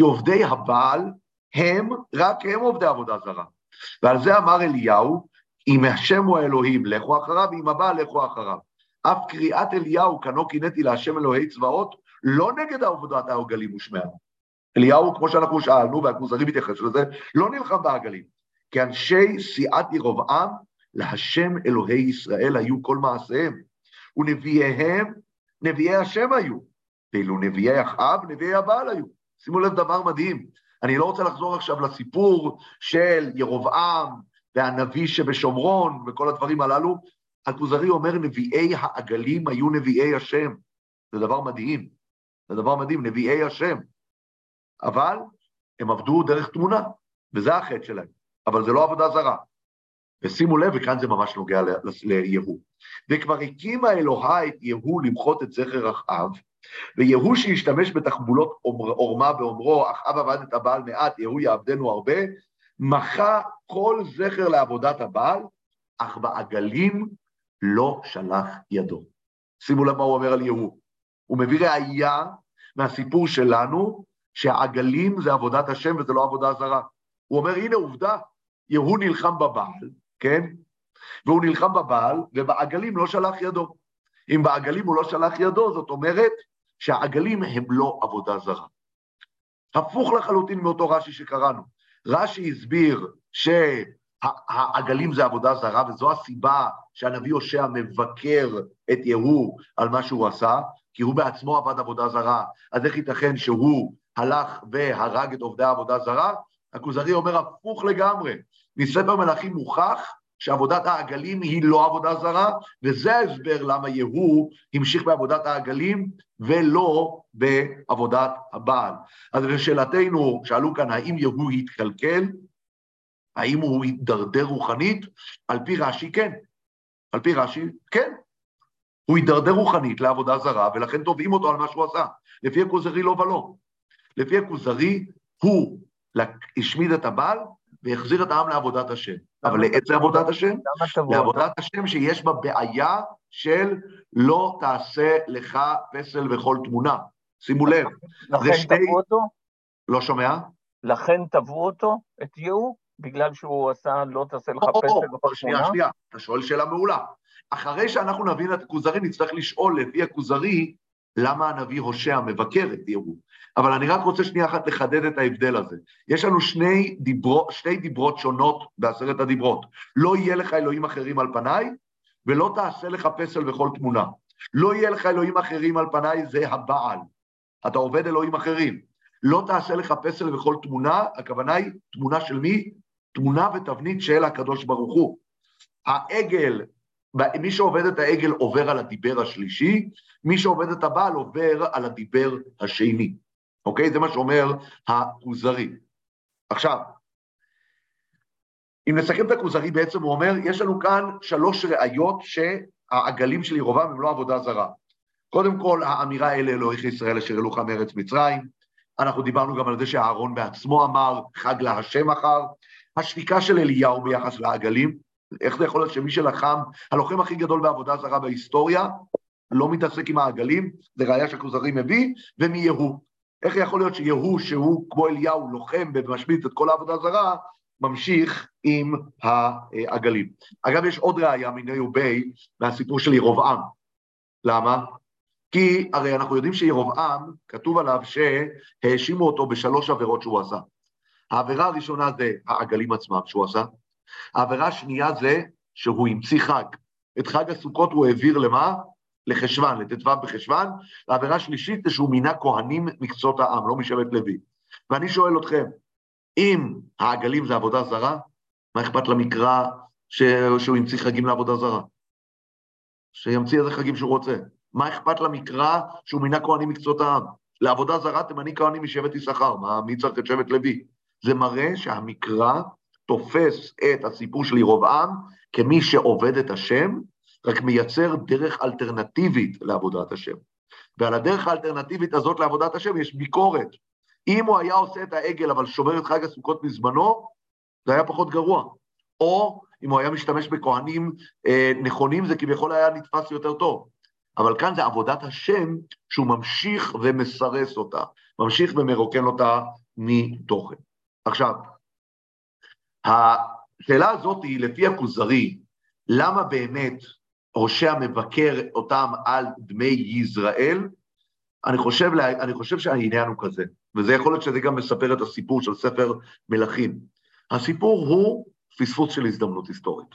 עובדי הבעל הם, רק הם עובדי עבודה זרה. ועל זה אמר אליהו, אם השם הוא האלוהים, לכו אחריו, ואם הבעל, לכו אחריו. אף קריאת אליהו, כנו קינאתי להשם אלוהי צבאות, לא נגד עבודת העגלים ושמעם. אליהו, כמו שאנחנו שאלנו, והכוזרי מתייחס לזה, לא נלחם בעגלים. כי אנשי סיעת ירובעם, להשם אלוהי ישראל היו כל מעשיהם, ונביאיהם נביאי השם היו, ואילו נביאי אחאב, נביאי הבעל היו. שימו לב דבר מדהים, אני לא רוצה לחזור עכשיו לסיפור של ירבעם והנביא שבשומרון וכל הדברים הללו. הכוזרי אומר, נביאי העגלים היו נביאי השם. זה דבר מדהים. זה דבר מדהים, נביאי השם. אבל הם עבדו דרך תמונה, וזה החטא שלהם. אבל זה לא עבודה זרה. ושימו לב, וכאן זה ממש נוגע ליהוא. וכבר הקימה אלוהי את יהוא למחות את זכר אחאב, ויהוא שהשתמש בתחבולות עורמה באומרו, אחאב עבד את הבעל מעט, יהוא יעבדנו הרבה, מחה כל זכר לעבודת הבעל, אך בעגלים לא שלח ידו. שימו לב מה הוא אומר על יהוא. הוא מביא ראייה מהסיפור שלנו, שהעגלים זה עבודת השם וזה לא עבודה זרה. הוא אומר, הנה עובדה, יהוא נלחם בבעל, כן? והוא נלחם בבעל, ובעגלים לא שלח ידו. אם בעגלים הוא לא שלח ידו, זאת אומרת שהעגלים הם לא עבודה זרה. הפוך לחלוטין מאותו רש"י שקראנו. רש"י הסביר שהעגלים זה עבודה זרה, וזו הסיבה שהנביא הושע מבקר את יהוא על מה שהוא עשה, כי הוא בעצמו עבד עבודה זרה, אז איך ייתכן שהוא הלך והרג את עובדי העבודה זרה? הכוזרי אומר הפוך לגמרי. מספר מלכים מוכח שעבודת העגלים היא לא עבודה זרה, וזה ההסבר למה יהוא המשיך בעבודת העגלים ולא בעבודת הבעל. אז לשאלתנו, שאלו כאן, האם יהוא התקלקל? האם הוא הידרדר רוחנית? על פי רש"י, כן. על פי רש"י, כן. הוא הידרדר רוחנית לעבודה זרה, ולכן תובעים אותו על מה שהוא עשה. לפי הכוזרי לא ולא. לפי הכוזרי, הוא השמיד את הבעל והחזיר את העם לעבודת השם. אבל לאיזה עבודת השם? לעבודת השם שיש בה בעיה של לא תעשה לך פסל וכל תמונה. שימו לב. לכן. תבעו אותו? לא שומע? לכן תבעו אותו, את יהוא? בגלל שהוא עשה לא תעשה לך פסל וכל תמונה? שנייה, שנייה, אתה שואל שאלה מעולה. אחרי שאנחנו נבין את הכוזרי, נצטרך לשאול לפי הכוזרי, למה הנביא הושע מבקר את יהוא. אבל אני רק רוצה שנייה אחת לחדד את ההבדל הזה. יש לנו שני, דיברו, שתי דיברות שונות בעשרת הדיברות. לא יהיה לך אלוהים אחרים על פניי, ולא תעשה לך פסל וכל תמונה. לא יהיה לך אלוהים אחרים על פניי, זה הבעל. אתה עובד אלוהים אחרים. לא תעשה לך פסל וכל תמונה, הכוונה היא תמונה של מי? תמונה ותבנית של הקדוש ברוך הוא. העגל, מי שעובד את העגל עובר על הדיבר השלישי, מי שעובד את הבעל עובר על הדיבר השני. אוקיי? זה מה שאומר הכוזרי. עכשיו, אם נסכם את הכוזרי, בעצם הוא אומר, יש לנו כאן שלוש ראיות שהעגלים של ירובעם הם לא עבודה זרה. קודם כל, האמירה אלה אלוהיך ישראל אשר אלוך מארץ מצרים. אנחנו דיברנו גם על זה שאהרון בעצמו אמר, חג להשם מחר. השתיקה של אליהו ביחס לעגלים, איך זה יכול להיות שמי שלחם, הלוחם הכי גדול בעבודה זרה בהיסטוריה, לא מתעסק עם העגלים, זה ראיה שהכוזרי מביא, ומיהו. איך יכול להיות שיהוא, שהוא כמו אליהו, לוחם ומשמיץ את כל העבודה הזרה, ממשיך עם העגלים. אגב, יש עוד ראייה מיני ובי מהסיפור של ירובעם. למה? כי הרי אנחנו יודעים שירובעם, כתוב עליו שהאשימו אותו בשלוש עבירות שהוא עשה. העבירה הראשונה זה העגלים עצמם שהוא עשה, העבירה השנייה זה שהוא המציא חג. את חג הסוכות הוא העביר למה? לחשוון, לט"ו בחשוון, והעבירה שלישית זה שהוא מינה כהנים מקצות העם, לא משבט לוי. ואני שואל אתכם, אם העגלים זה עבודה זרה, מה אכפת למקרא ש... שהוא המציא חגים לעבודה זרה? שימציא איזה חגים שהוא רוצה. מה אכפת למקרא שהוא מינה כהנים מקצות העם? לעבודה זרה תמני כהנים משבט יששכר, מה, מי צריך את שבט לוי? זה מראה שהמקרא תופס את הסיפור של ירבעם כמי שעובד את השם, רק מייצר דרך אלטרנטיבית לעבודת השם. ועל הדרך האלטרנטיבית הזאת לעבודת השם יש ביקורת. אם הוא היה עושה את העגל אבל שומר את חג הסוכות מזמנו, זה היה פחות גרוע. או אם הוא היה משתמש בכהנים אה, נכונים, זה כביכול היה נתפס יותר טוב. אבל כאן זה עבודת השם שהוא ממשיך ומסרס אותה, ממשיך ומרוקן אותה מתוכן. עכשיו, השאלה הזאת היא, לפי הכוזרי, למה באמת הושע מבקר אותם על דמי יזרעאל, אני אני חושב שהעניין הוא כזה, וזה יכול להיות שזה גם מספר את הסיפור של ספר מלכים. הסיפור הוא פספוס של הזדמנות היסטורית.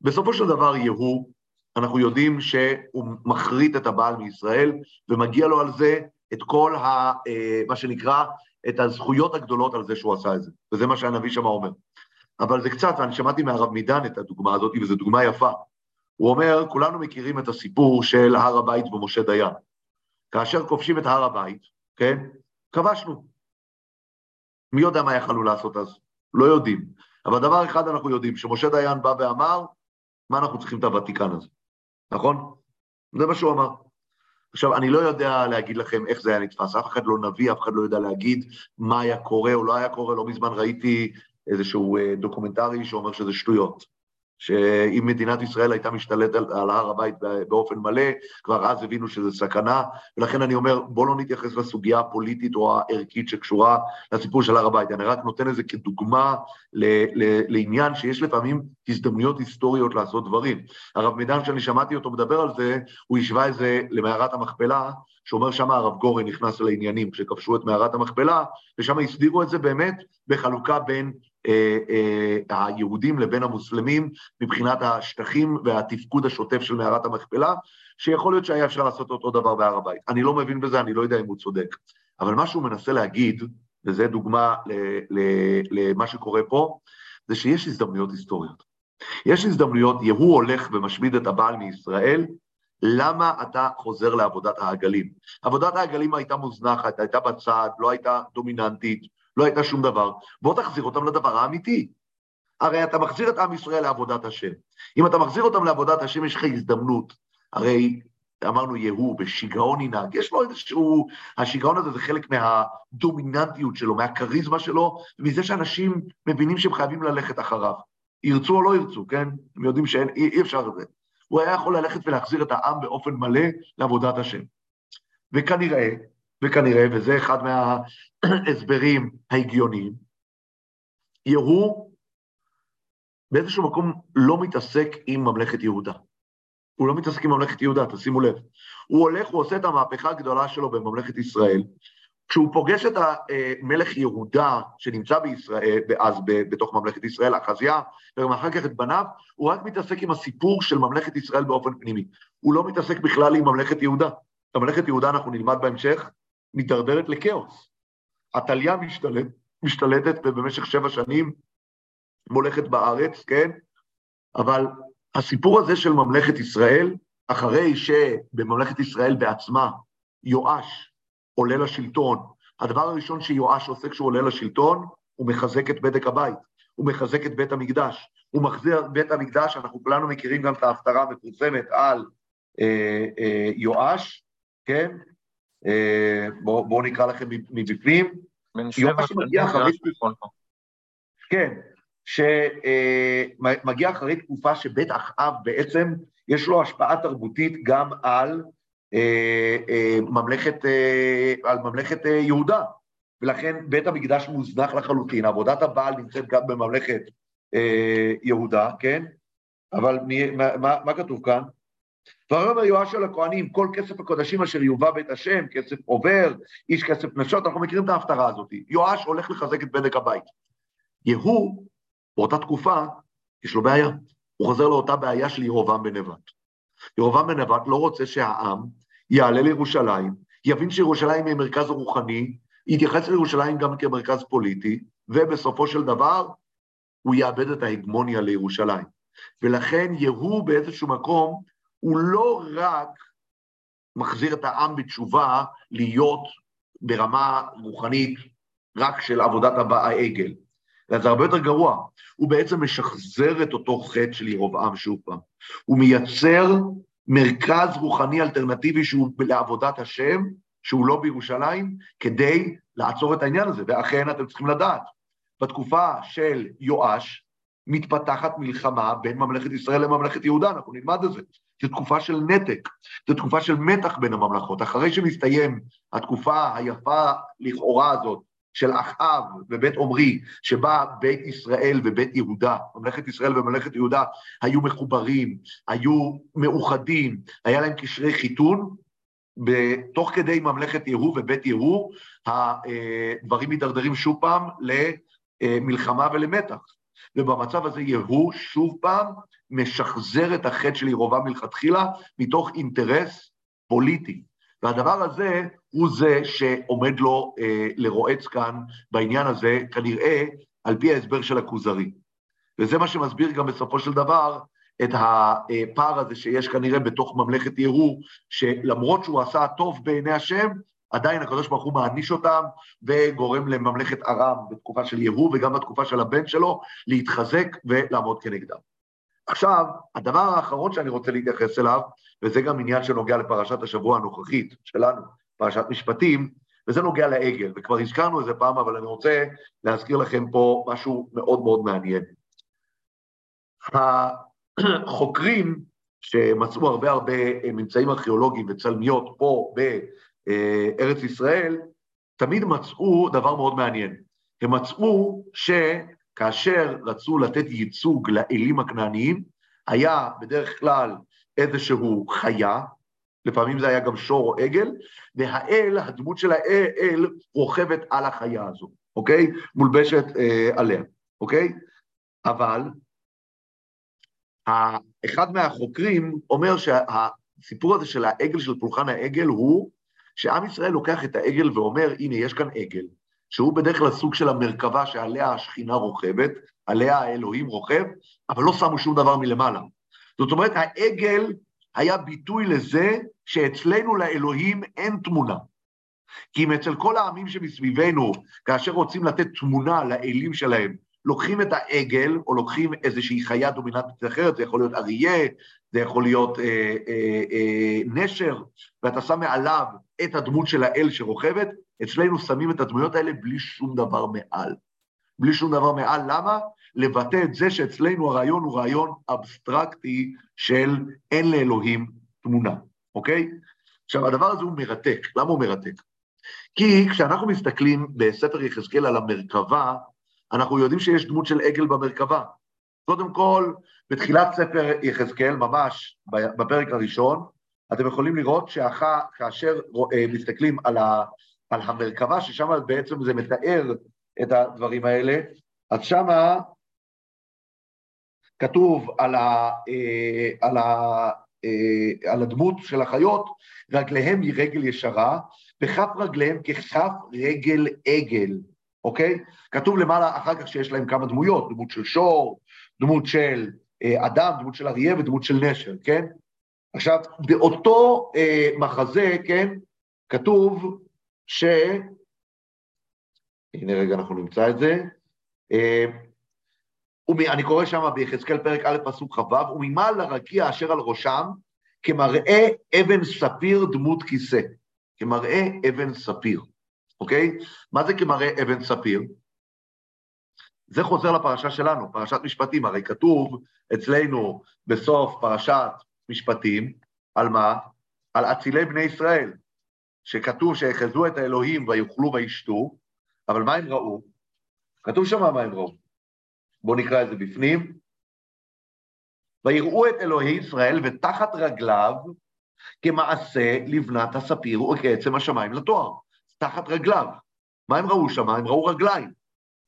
בסופו של דבר יהוא, אנחנו יודעים שהוא מחריט את הבעל מישראל, ומגיע לו על זה את כל ה, אה, מה שנקרא את הזכויות הגדולות על זה שהוא עשה את זה, וזה מה שהנביא שם אומר. אבל זה קצת, ואני שמעתי מהרב מידן את הדוגמה הזאת, וזו דוגמה יפה. הוא אומר, כולנו מכירים את הסיפור של הר הבית ומשה דיין. כאשר כובשים את הר הבית, כן? כבשנו. מי יודע מה יכלנו לעשות אז? לא יודעים. אבל דבר אחד אנחנו יודעים, שמשה דיין בא ואמר, מה אנחנו צריכים את הוותיקן הזה, נכון? זה מה שהוא אמר. עכשיו, אני לא יודע להגיד לכם איך זה היה נתפס, אף אחד לא נביא, אף אחד לא יודע להגיד מה היה קורה או לא היה קורה, לא מזמן ראיתי איזשהו אה, דוקומנטרי שאומר שזה שטויות. שאם מדינת ישראל הייתה משתלטת על, על הר הבית באופן מלא, כבר אז הבינו שזה סכנה, ולכן אני אומר, בואו לא נתייחס לסוגיה הפוליטית או הערכית שקשורה לסיפור של הר הבית, אני רק נותן את זה כדוגמה ל, ל, לעניין שיש לפעמים הזדמנויות היסטוריות לעשות דברים. הרב מידן, שאני שמעתי אותו מדבר על זה, הוא השווה את זה למערת המכפלה, שאומר שם הרב גורן נכנס לעניינים כשכבשו את מערת המכפלה, ושם הסדירו את זה באמת בחלוקה בין היהודים לבין המוסלמים מבחינת השטחים והתפקוד השוטף של מערת המכפלה, שיכול להיות שהיה אפשר לעשות אותו דבר בהר הבית. אני לא מבין בזה, אני לא יודע אם הוא צודק. אבל מה שהוא מנסה להגיד, וזו דוגמה למה שקורה פה, זה שיש הזדמנויות היסטוריות. יש הזדמנויות, יהוא הולך ומשמיד את הבעל מישראל, למה אתה חוזר לעבודת העגלים? עבודת העגלים הייתה מוזנחת, הייתה בצד, לא הייתה דומיננטית, לא הייתה שום דבר. בוא תחזיר אותם לדבר האמיתי. הרי אתה מחזיר את עם ישראל לעבודת השם. אם אתה מחזיר אותם לעבודת השם, יש לך הזדמנות. הרי אמרנו יהוא, בשיגעון ינהג, יש לו איזשהו, השיגעון הזה זה חלק מהדומיננטיות שלו, מהכריזמה שלו, ומזה שאנשים מבינים שהם חייבים ללכת אחריו. ירצו או לא ירצו, כן? הם יודעים שאין, אי, אי אפשר את זה. הוא היה יכול ללכת ולהחזיר את העם באופן מלא לעבודת השם. וכנראה, וכנראה, וזה אחד מההסברים ההגיוניים, יהוא באיזשהו מקום לא מתעסק עם ממלכת יהודה. הוא לא מתעסק עם ממלכת יהודה, תשימו לב. הוא הולך, הוא עושה את המהפכה הגדולה שלו בממלכת ישראל. כשהוא פוגש את המלך יהודה שנמצא בישראל, אז בתוך ממלכת ישראל, אחזיה, ואחר כך את בניו, הוא רק מתעסק עם הסיפור של ממלכת ישראל באופן פנימי. הוא לא מתעסק בכלל עם ממלכת יהודה. ממלכת יהודה, אנחנו נלמד בהמשך, מידרדרת לכאוס. עתליה משתלט, משתלטת ובמשך שבע שנים מולכת בארץ, כן? אבל הסיפור הזה של ממלכת ישראל, אחרי שבממלכת ישראל בעצמה יואש עולה לשלטון, הדבר הראשון שיואש עושה כשהוא עולה לשלטון, הוא מחזק את בדק הבית, הוא מחזק את בית המקדש, הוא מחזיר את בית המקדש, אנחנו כולנו מכירים גם את ההפטרה המפורסמת על אה, אה, יואש, כן? אה, בואו בוא נקרא לכם מבפנים. יואש מגיע אחרי... כן, שמגיע אה, אחרי תקופה שבית אחאב בעצם יש לו השפעה תרבותית גם על אה, ממלכת, על ממלכת יהודה, ולכן בית המקדש מוזנח לחלוטין, עבודת הבעל נמצאת גם בממלכת יהודה, כן? אבל מה, מה, מה כתוב כאן? ויאמר יואש של הכהנים, כל כסף הקודשים אשר יובא בית השם, כסף עובר, איש כסף נשות, אנחנו מכירים את ההפטרה הזאת. יואש הולך לחזק את בדק הבית. יהוא, באותה תקופה, יש לו בעיה. הוא חוזר לאותה בעיה של ירובעם בן נבט. ירובעם בן נבט לא רוצה שהעם יעלה לירושלים, יבין שירושלים היא מרכז רוחני, יתייחס לירושלים גם כמרכז פוליטי, ובסופו של דבר הוא יאבד את ההגמוניה לירושלים. ולכן יהוא באיזשהו מקום, הוא לא רק מחזיר את העם בתשובה להיות ברמה רוחנית רק של עבודת העגל, אלא זה הרבה יותר גרוע. הוא בעצם משחזר את אותו חטא של ירבעם שוב פעם. הוא מייצר מרכז רוחני אלטרנטיבי שהוא לעבודת השם, שהוא לא בירושלים, כדי לעצור את העניין הזה. ואכן, אתם צריכים לדעת, בתקופה של יואש, מתפתחת מלחמה בין ממלכת ישראל לממלכת יהודה, אנחנו נלמד את זה. זו תקופה של נתק, זו תקופה של מתח בין הממלכות. אחרי שמסתיים התקופה היפה לכאורה הזאת של אחאב ובית עמרי, שבה בית ישראל ובית יהודה, ממלכת ישראל וממלכת יהודה, היו מחוברים, היו מאוחדים, היה להם קשרי חיתון, בתוך כדי ממלכת יהוא ובית יהוא, הדברים מידרדרים שוב פעם למלחמה ולמתח. ובמצב הזה יהוא שוב פעם משחזר את החטא של ירובעם מלכתחילה מתוך אינטרס פוליטי. והדבר הזה הוא זה שעומד לו אה, לרועץ כאן בעניין הזה, כנראה על פי ההסבר של הכוזרי. וזה מה שמסביר גם בסופו של דבר את הפער הזה שיש כנראה בתוך ממלכת יהוא, שלמרות שהוא עשה טוב בעיני השם, עדיין הקדוש ברוך הוא מעניש אותם וגורם לממלכת ארם בתקופה של יהוא וגם בתקופה של הבן שלו להתחזק ולעמוד כנגדם. עכשיו, הדבר האחרון שאני רוצה להתייחס אליו, וזה גם עניין שנוגע לפרשת השבוע הנוכחית שלנו, פרשת משפטים, וזה נוגע לעגל, וכבר הזכרנו איזה פעם, אבל אני רוצה להזכיר לכם פה משהו מאוד מאוד מעניין. החוקרים שמצאו הרבה הרבה ממצאים ארכיאולוגיים וצלמיות פה בארץ ישראל, תמיד מצאו דבר מאוד מעניין. הם מצאו שכאשר רצו לתת ייצוג לאלים הכנעניים, היה בדרך כלל איזשהו חיה, לפעמים זה היה גם שור או עגל, והאל, הדמות של האל, רוכבת על החיה הזו, אוקיי? מולבשת אה, עליה, אוקיי? אבל אחד מהחוקרים אומר שהסיפור הזה של העגל, של פולחן העגל, הוא שעם ישראל לוקח את העגל ואומר, הנה, יש כאן עגל, שהוא בדרך כלל סוג של המרכבה שעליה השכינה רוכבת, עליה האלוהים רוכב, אבל לא שמו שום דבר מלמעלה. זאת אומרת, העגל היה ביטוי לזה שאצלנו לאלוהים אין תמונה. כי אם אצל כל העמים שמסביבנו, כאשר רוצים לתת תמונה לאלים שלהם, לוקחים את העגל, או לוקחים איזושהי חיה דומיננטית אחרת, זה יכול להיות אריה, זה יכול להיות אה, אה, אה, נשר, ואתה שם מעליו את הדמות של האל שרוכבת, אצלנו שמים את הדמויות האלה בלי שום דבר מעל. בלי שום דבר מעל, למה? לבטא את זה שאצלנו הרעיון הוא רעיון אבסטרקטי של אין לאלוהים תמונה, אוקיי? עכשיו, הדבר הזה הוא מרתק. למה הוא מרתק? כי כשאנחנו מסתכלים בספר יחזקאל על המרכבה, אנחנו יודעים שיש דמות של עגל במרכבה. קודם כל, בתחילת ספר יחזקאל, ממש בפרק הראשון, אתם יכולים לראות שכאשר אה, מסתכלים על, ה, על המרכבה, ששם בעצם זה מתאר את הדברים האלה, אז שמה כתוב על, ה, אה, על, ה, אה, על הדמות של החיות, רגליהם היא רגל ישרה, וכף רגליהם ככף רגל עגל. אוקיי? כתוב למעלה אחר כך שיש להם כמה דמויות, דמות של שור, דמות של אה, אדם, דמות של אריה ודמות של נשר, כן? עכשיו, באותו אה, מחזה, כן, כתוב ש... הנה רגע, אנחנו נמצא את זה. אה, אני קורא שם ביחזקאל פרק א', פסוק כ"ו, וממעל לרקיע אשר על ראשם, כמראה אבן ספיר דמות כיסא. כמראה אבן ספיר. אוקיי? מה זה כמראה אבן ספיר? זה חוזר לפרשה שלנו, פרשת משפטים, הרי כתוב אצלנו בסוף פרשת משפטים, על מה? על אצילי בני ישראל, שכתוב שיחזו את האלוהים ויאכלו וישתו, אבל מה הם ראו? כתוב שם מה הם ראו. בואו נקרא את זה בפנים. ויראו את אלוהי ישראל ותחת רגליו כמעשה לבנת הספיר וכעצם השמיים לתואר. תחת רגליו. מה הם ראו שם? הם ראו רגליים,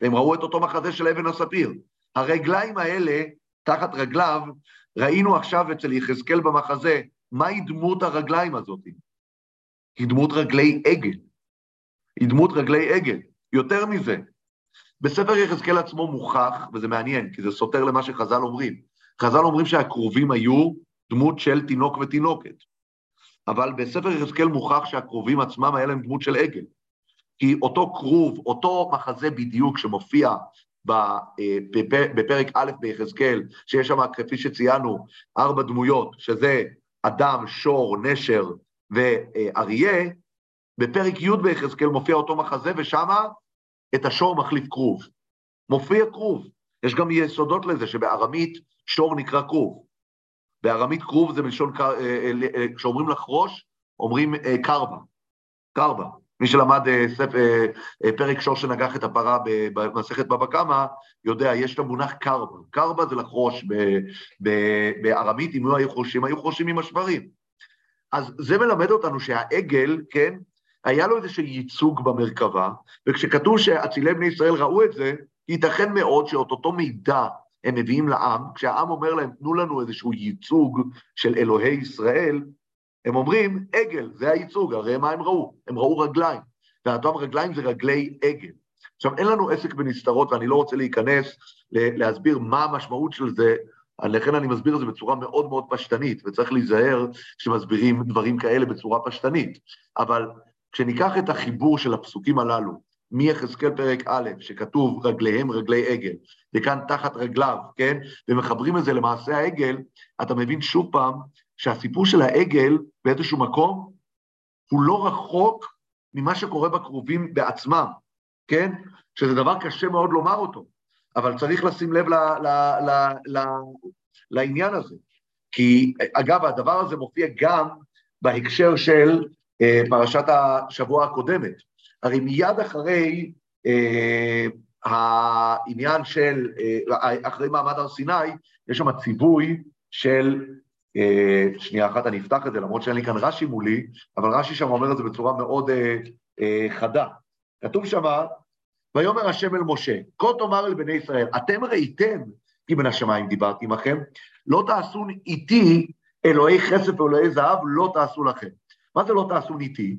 והם ראו את אותו מחזה של אבן הספיר. הרגליים האלה, תחת רגליו, ראינו עכשיו אצל יחזקאל במחזה, מהי דמות הרגליים הזאת? היא דמות רגלי עגל. היא דמות רגלי עגל. יותר מזה, בספר יחזקאל עצמו מוכח, וזה מעניין, כי זה סותר למה שחז"ל אומרים. חז"ל אומרים שהכרובים היו דמות של תינוק ותינוקת. אבל בספר יחזקאל מוכח שהקרובים עצמם היה להם דמות של עגל. כי אותו כרוב, אותו מחזה בדיוק שמופיע בפרק א' ביחזקאל, שיש שם, כפי שציינו, ארבע דמויות, שזה אדם, שור, נשר ואריה, בפרק י' ביחזקאל מופיע אותו מחזה, ושמה את השור מחליף כרוב. מופיע כרוב. יש גם יסודות לזה, שבארמית שור נקרא כרוב. בארמית כרוב זה מלשון, אה, אה, אה, כשאומרים לחרוש, אומרים קרבה, קרבה. מי שלמד פרק שור שנגח את הפרה במסכת בבא קמא, יודע, יש את המונח קרבה. קרבה זה לחרוש בארמית, אם היו חרושים, היו חרושים עם השברים. אז זה מלמד אותנו שהעגל, כן, היה לו איזשהו ייצוג במרכבה, וכשכתוב שאצילי בני ישראל ראו את זה, ייתכן מאוד שאת אותו מידע הם מביאים לעם, כשהעם אומר להם, תנו לנו איזשהו ייצוג של אלוהי ישראל, הם אומרים, עגל, זה הייצוג, הרי מה הם ראו? הם ראו רגליים, ואותם רגליים זה רגלי עגל. עכשיו, אין לנו עסק בנסתרות, ואני לא רוצה להיכנס להסביר מה המשמעות של זה, לכן אני מסביר את זה בצורה מאוד מאוד פשטנית, וצריך להיזהר כשמסבירים דברים כאלה בצורה פשטנית. אבל כשניקח את החיבור של הפסוקים הללו, מיחזקאל פרק א', שכתוב רגליהם רגלי עגל, וכאן תחת רגליו, כן? ומחברים את זה למעשה העגל, אתה מבין שוב פעם שהסיפור של העגל באיזשהו מקום הוא לא רחוק ממה שקורה בקרובים בעצמם, כן? שזה דבר קשה מאוד לומר אותו, אבל צריך לשים לב ל, ל, ל, ל, לעניין הזה. כי, אגב, הדבר הזה מופיע גם בהקשר של אה, פרשת השבוע הקודמת. הרי מיד אחרי אה, העניין של, אה, אחרי מעמד הר סיני, יש שם ציווי של, שנייה אחת אני אפתח את זה, למרות שאין לי כאן רש"י מולי, אבל רש"י שם אומר את זה בצורה מאוד אה, אה, חדה. כתוב שם, ויאמר השם אל משה, כה תאמר אל בני ישראל, אתם ראיתם כי בין השמיים דיברתי עמכם, לא תעשו איתי אלוהי כסף ואלוהי זהב, לא תעשו לכם. מה זה לא תעשו איתי?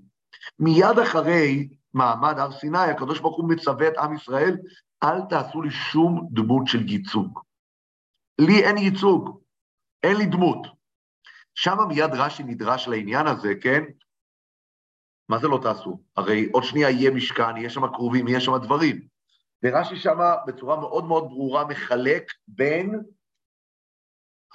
מיד אחרי מעמד הר סיני, הקדוש ברוך הוא מצווה את עם ישראל, אל תעשו לי שום דמות של ייצוג. לי אין ייצוג, אין לי דמות. שם מיד רש"י נדרש לעניין הזה, כן? מה זה לא תעשו? הרי עוד שנייה יהיה משכן, יהיה שם כרובים, יהיה שם דברים. ורש"י שם בצורה מאוד מאוד ברורה מחלק בין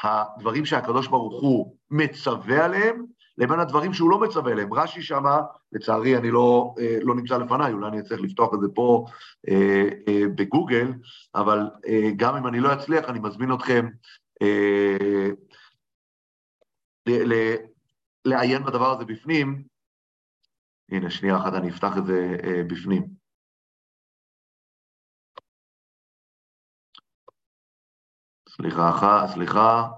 הדברים שהקדוש ברוך הוא מצווה עליהם, לבין הדברים שהוא לא מצווה עליהם. רש"י שמה, לצערי אני לא, אה, לא נמצא לפניי, אולי אני אצטרך לפתוח את זה פה אה, אה, בגוגל, אבל גם אם אני לא אצליח, אני מזמין אתכם לעיין בדבר הזה בפנים. הנה, שנייה אחת, אני אפתח את זה אה, בפנים. סליחה, סליחה.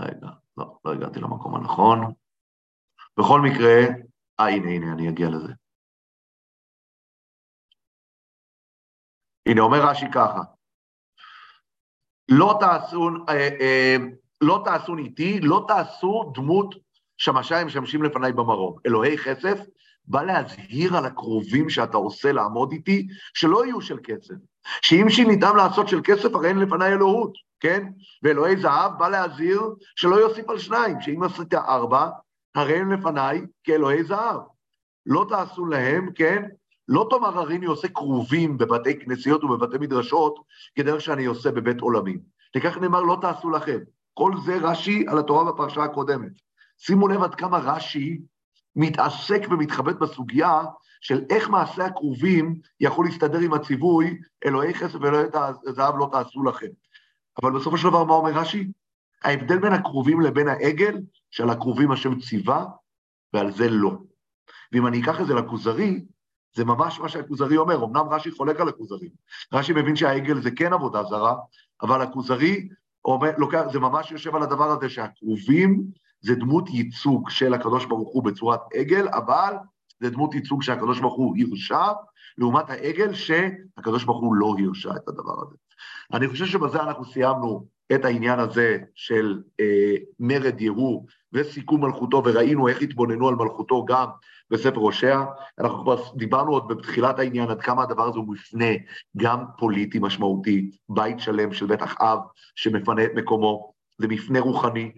רגע, לא, לא הגעתי למקום הנכון. בכל מקרה, אה, הנה, הנה, אני אגיע לזה. הנה, אומר רש"י ככה, לא תעשו, אה, אה, לא תעשו איתי, לא תעשו דמות שמשיים משמשים לפניי במרום. אלוהי חסף, בא להזהיר על הקרובים שאתה עושה לעמוד איתי, שלא יהיו של כסף. שאם שיניתם לעשות של כסף, הרי אין לפניי אלוהות, כן? ואלוהי זהב בא להזהיר שלא יוסיף על שניים, שאם עשית ארבע, הרי אין לפניי כאלוהי זהב. לא תעשו להם, כן? לא תאמר הריני עושה כרובים בבתי כנסיות ובבתי מדרשות, כדרך שאני עושה בבית עולמים. וכך נאמר, לא תעשו לכם. כל זה רש"י על התורה בפרשה הקודמת. שימו לב עד כמה רש"י מתעסק ומתחבט בסוגיה של איך מעשה הכרובים יכול להסתדר עם הציווי, אלוהי חסד ואלוהי זהב לא תעשו לכם. אבל בסופו של דבר מה אומר רש"י? ההבדל בין הכרובים לבין העגל, שעל הכרובים השם ציווה, ועל זה לא. ואם אני אקח את זה לכוזרי, זה ממש מה שהכוזרי אומר, אמנם רש"י חולק על הכוזרי. רש"י מבין שהעגל זה כן עבודה זרה, אבל הכוזרי אומר, לוקח, זה ממש יושב על הדבר הזה שהכרובים זה דמות ייצוג של הקדוש ברוך הוא בצורת עגל, אבל זה דמות ייצוג שהקדוש ברוך הוא הרשע, לעומת העגל שהקדוש ברוך הוא לא הרשע את הדבר הזה. אני חושב שבזה אנחנו סיימנו את העניין הזה של אה, מרד ירו וסיכום מלכותו, וראינו איך התבוננו על מלכותו גם בספר הושע. אנחנו כבר דיברנו עוד בתחילת העניין עד כמה הדבר הזה הוא מפנה גם פוליטי משמעותי, בית שלם של בית אחאב שמפנה את מקומו, זה מפנה רוחני,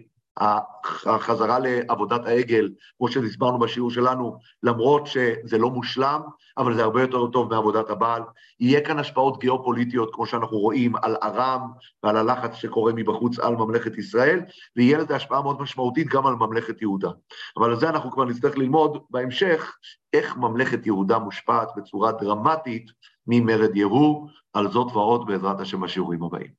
החזרה לעבודת העגל, כמו שהסברנו בשיעור שלנו, למרות שזה לא מושלם, אבל זה הרבה יותר טוב מעבודת הבעל. יהיה כאן השפעות גיאופוליטיות, כמו שאנחנו רואים, על ארם ועל הלחץ שקורה מבחוץ על ממלכת ישראל, ויהיה לזה השפעה מאוד משמעותית גם על ממלכת יהודה. אבל על זה אנחנו כבר נצטרך ללמוד בהמשך, איך ממלכת יהודה מושפעת בצורה דרמטית ממרד יהוא, על זאת ועוד בעזרת השם בשיעורים הבאים.